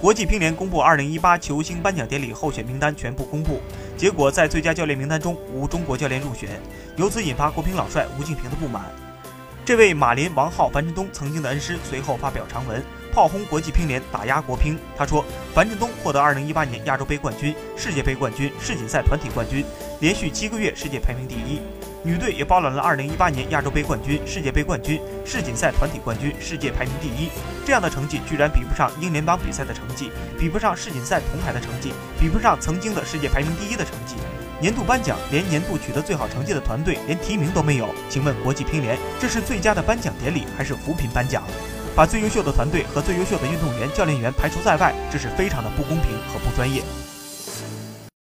国际乒联公布2018球星颁奖典礼候选名单全部公布，结果在最佳教练名单中无中国教练入选，由此引发国乒老帅吴敬平的不满。这位马林、王浩、樊振东曾经的恩师随后发表长文，炮轰国际乒联打压国乒。他说：“樊振东获得2018年亚洲杯冠军、世界杯冠军、世锦赛团体冠军，连续七个月世界排名第一。”女队也包揽了2018年亚洲杯冠军、世界杯冠军、世锦赛团体冠军、世界排名第一。这样的成绩居然比不上英联邦比赛的成绩，比不上世锦赛铜牌的成绩，比不上曾经的世界排名第一的成绩。年度颁奖连年度取得最好成绩的团队连提名都没有，请问国际乒联这是最佳的颁奖典礼还是扶贫颁奖？把最优秀的团队和最优秀的运动员、教练员排除在外，这是非常的不公平和不专业。